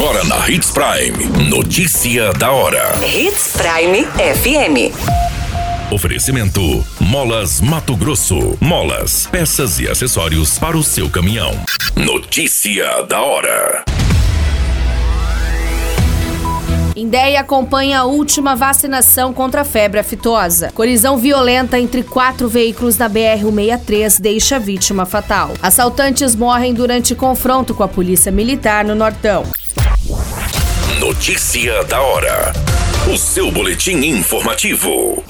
Agora na Hits Prime. Notícia da hora. Hits Prime FM. Oferecimento: Molas Mato Grosso. Molas, peças e acessórios para o seu caminhão. Notícia da hora. Indéia acompanha a última vacinação contra a febre aftosa. Colisão violenta entre quatro veículos na BR-163 deixa vítima fatal. Assaltantes morrem durante confronto com a polícia militar no Nortão. Notícia da hora. O seu boletim informativo.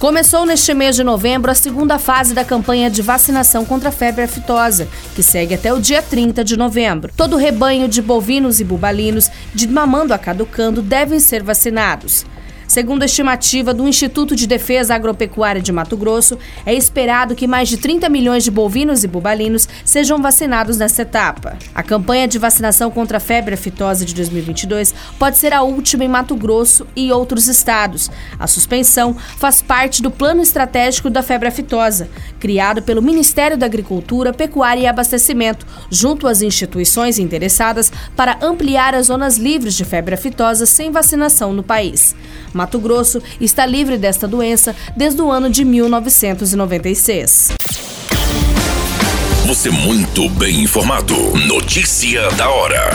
Começou neste mês de novembro a segunda fase da campanha de vacinação contra a febre aftosa, que segue até o dia 30 de novembro. Todo rebanho de bovinos e bubalinos de mamando a caducando devem ser vacinados. Segundo a estimativa do Instituto de Defesa Agropecuária de Mato Grosso, é esperado que mais de 30 milhões de bovinos e bubalinos sejam vacinados nesta etapa. A campanha de vacinação contra a febre aftosa de 2022 pode ser a última em Mato Grosso e outros estados. A suspensão faz parte do Plano Estratégico da Febre Aftosa, criado pelo Ministério da Agricultura, Pecuária e Abastecimento, junto às instituições interessadas para ampliar as zonas livres de febre aftosa sem vacinação no país. Mato Grosso está livre desta doença desde o ano de 1996. Você muito bem informado. Notícia da hora.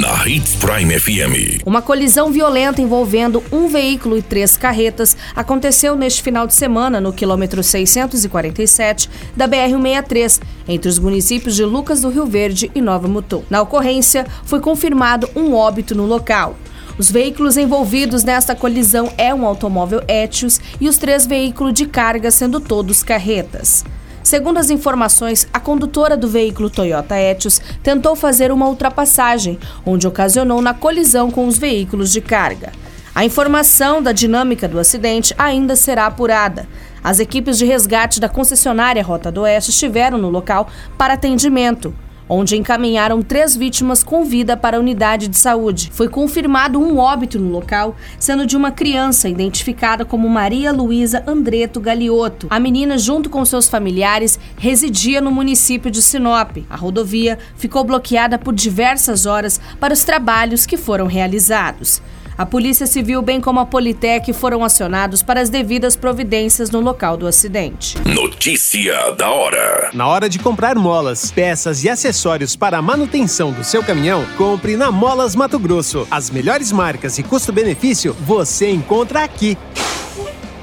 Na Hits Prime FM. Uma colisão violenta envolvendo um veículo e três carretas aconteceu neste final de semana no quilômetro 647 da BR-163, entre os municípios de Lucas do Rio Verde e Nova Mutum. Na ocorrência, foi confirmado um óbito no local. Os veículos envolvidos nesta colisão é um automóvel Etios e os três veículos de carga, sendo todos carretas. Segundo as informações, a condutora do veículo Toyota Etios tentou fazer uma ultrapassagem, onde ocasionou na colisão com os veículos de carga. A informação da dinâmica do acidente ainda será apurada. As equipes de resgate da concessionária Rota do Oeste estiveram no local para atendimento onde encaminharam três vítimas com vida para a unidade de saúde. Foi confirmado um óbito no local, sendo de uma criança identificada como Maria Luísa Andreto Galioto. A menina, junto com seus familiares, residia no município de Sinop. A rodovia ficou bloqueada por diversas horas para os trabalhos que foram realizados. A Polícia Civil, bem como a Politec, foram acionados para as devidas providências no local do acidente. Notícia da hora. Na hora de comprar molas, peças e acessórios para a manutenção do seu caminhão, compre na Molas Mato Grosso. As melhores marcas e custo-benefício você encontra aqui.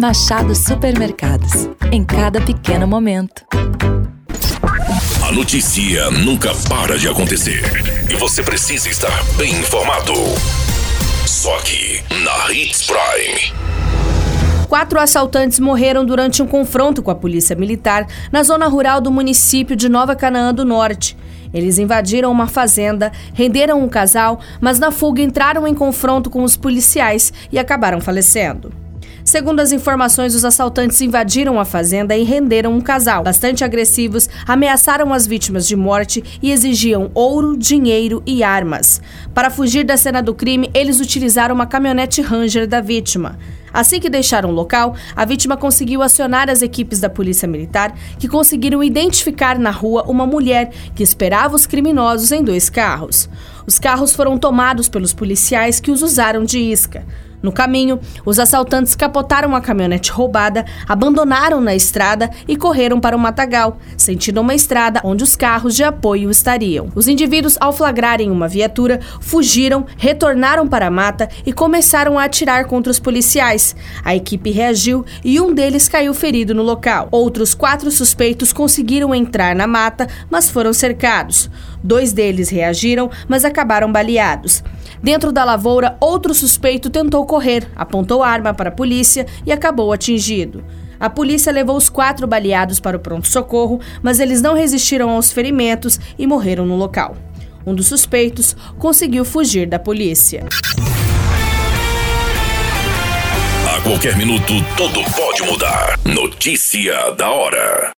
Machado Supermercados. Em cada pequeno momento. A notícia nunca para de acontecer. E você precisa estar bem informado. Só aqui, na Hits Prime. Quatro assaltantes morreram durante um confronto com a polícia militar na zona rural do município de Nova Canaã do Norte. Eles invadiram uma fazenda, renderam um casal, mas na fuga entraram em confronto com os policiais e acabaram falecendo. Segundo as informações, os assaltantes invadiram a fazenda e renderam um casal. Bastante agressivos, ameaçaram as vítimas de morte e exigiam ouro, dinheiro e armas. Para fugir da cena do crime, eles utilizaram uma caminhonete Ranger da vítima. Assim que deixaram o local, a vítima conseguiu acionar as equipes da Polícia Militar, que conseguiram identificar na rua uma mulher que esperava os criminosos em dois carros. Os carros foram tomados pelos policiais que os usaram de isca. No caminho, os assaltantes capotaram a caminhonete roubada, abandonaram na estrada e correram para o matagal, sentindo uma estrada onde os carros de apoio estariam. Os indivíduos, ao flagrarem uma viatura, fugiram, retornaram para a mata e começaram a atirar contra os policiais. A equipe reagiu e um deles caiu ferido no local. Outros quatro suspeitos conseguiram entrar na mata, mas foram cercados. Dois deles reagiram, mas acabaram baleados. Dentro da lavoura, outro suspeito tentou correr, apontou arma para a polícia e acabou atingido. A polícia levou os quatro baleados para o pronto-socorro, mas eles não resistiram aos ferimentos e morreram no local. Um dos suspeitos conseguiu fugir da polícia. A qualquer minuto, tudo pode mudar. Notícia da hora.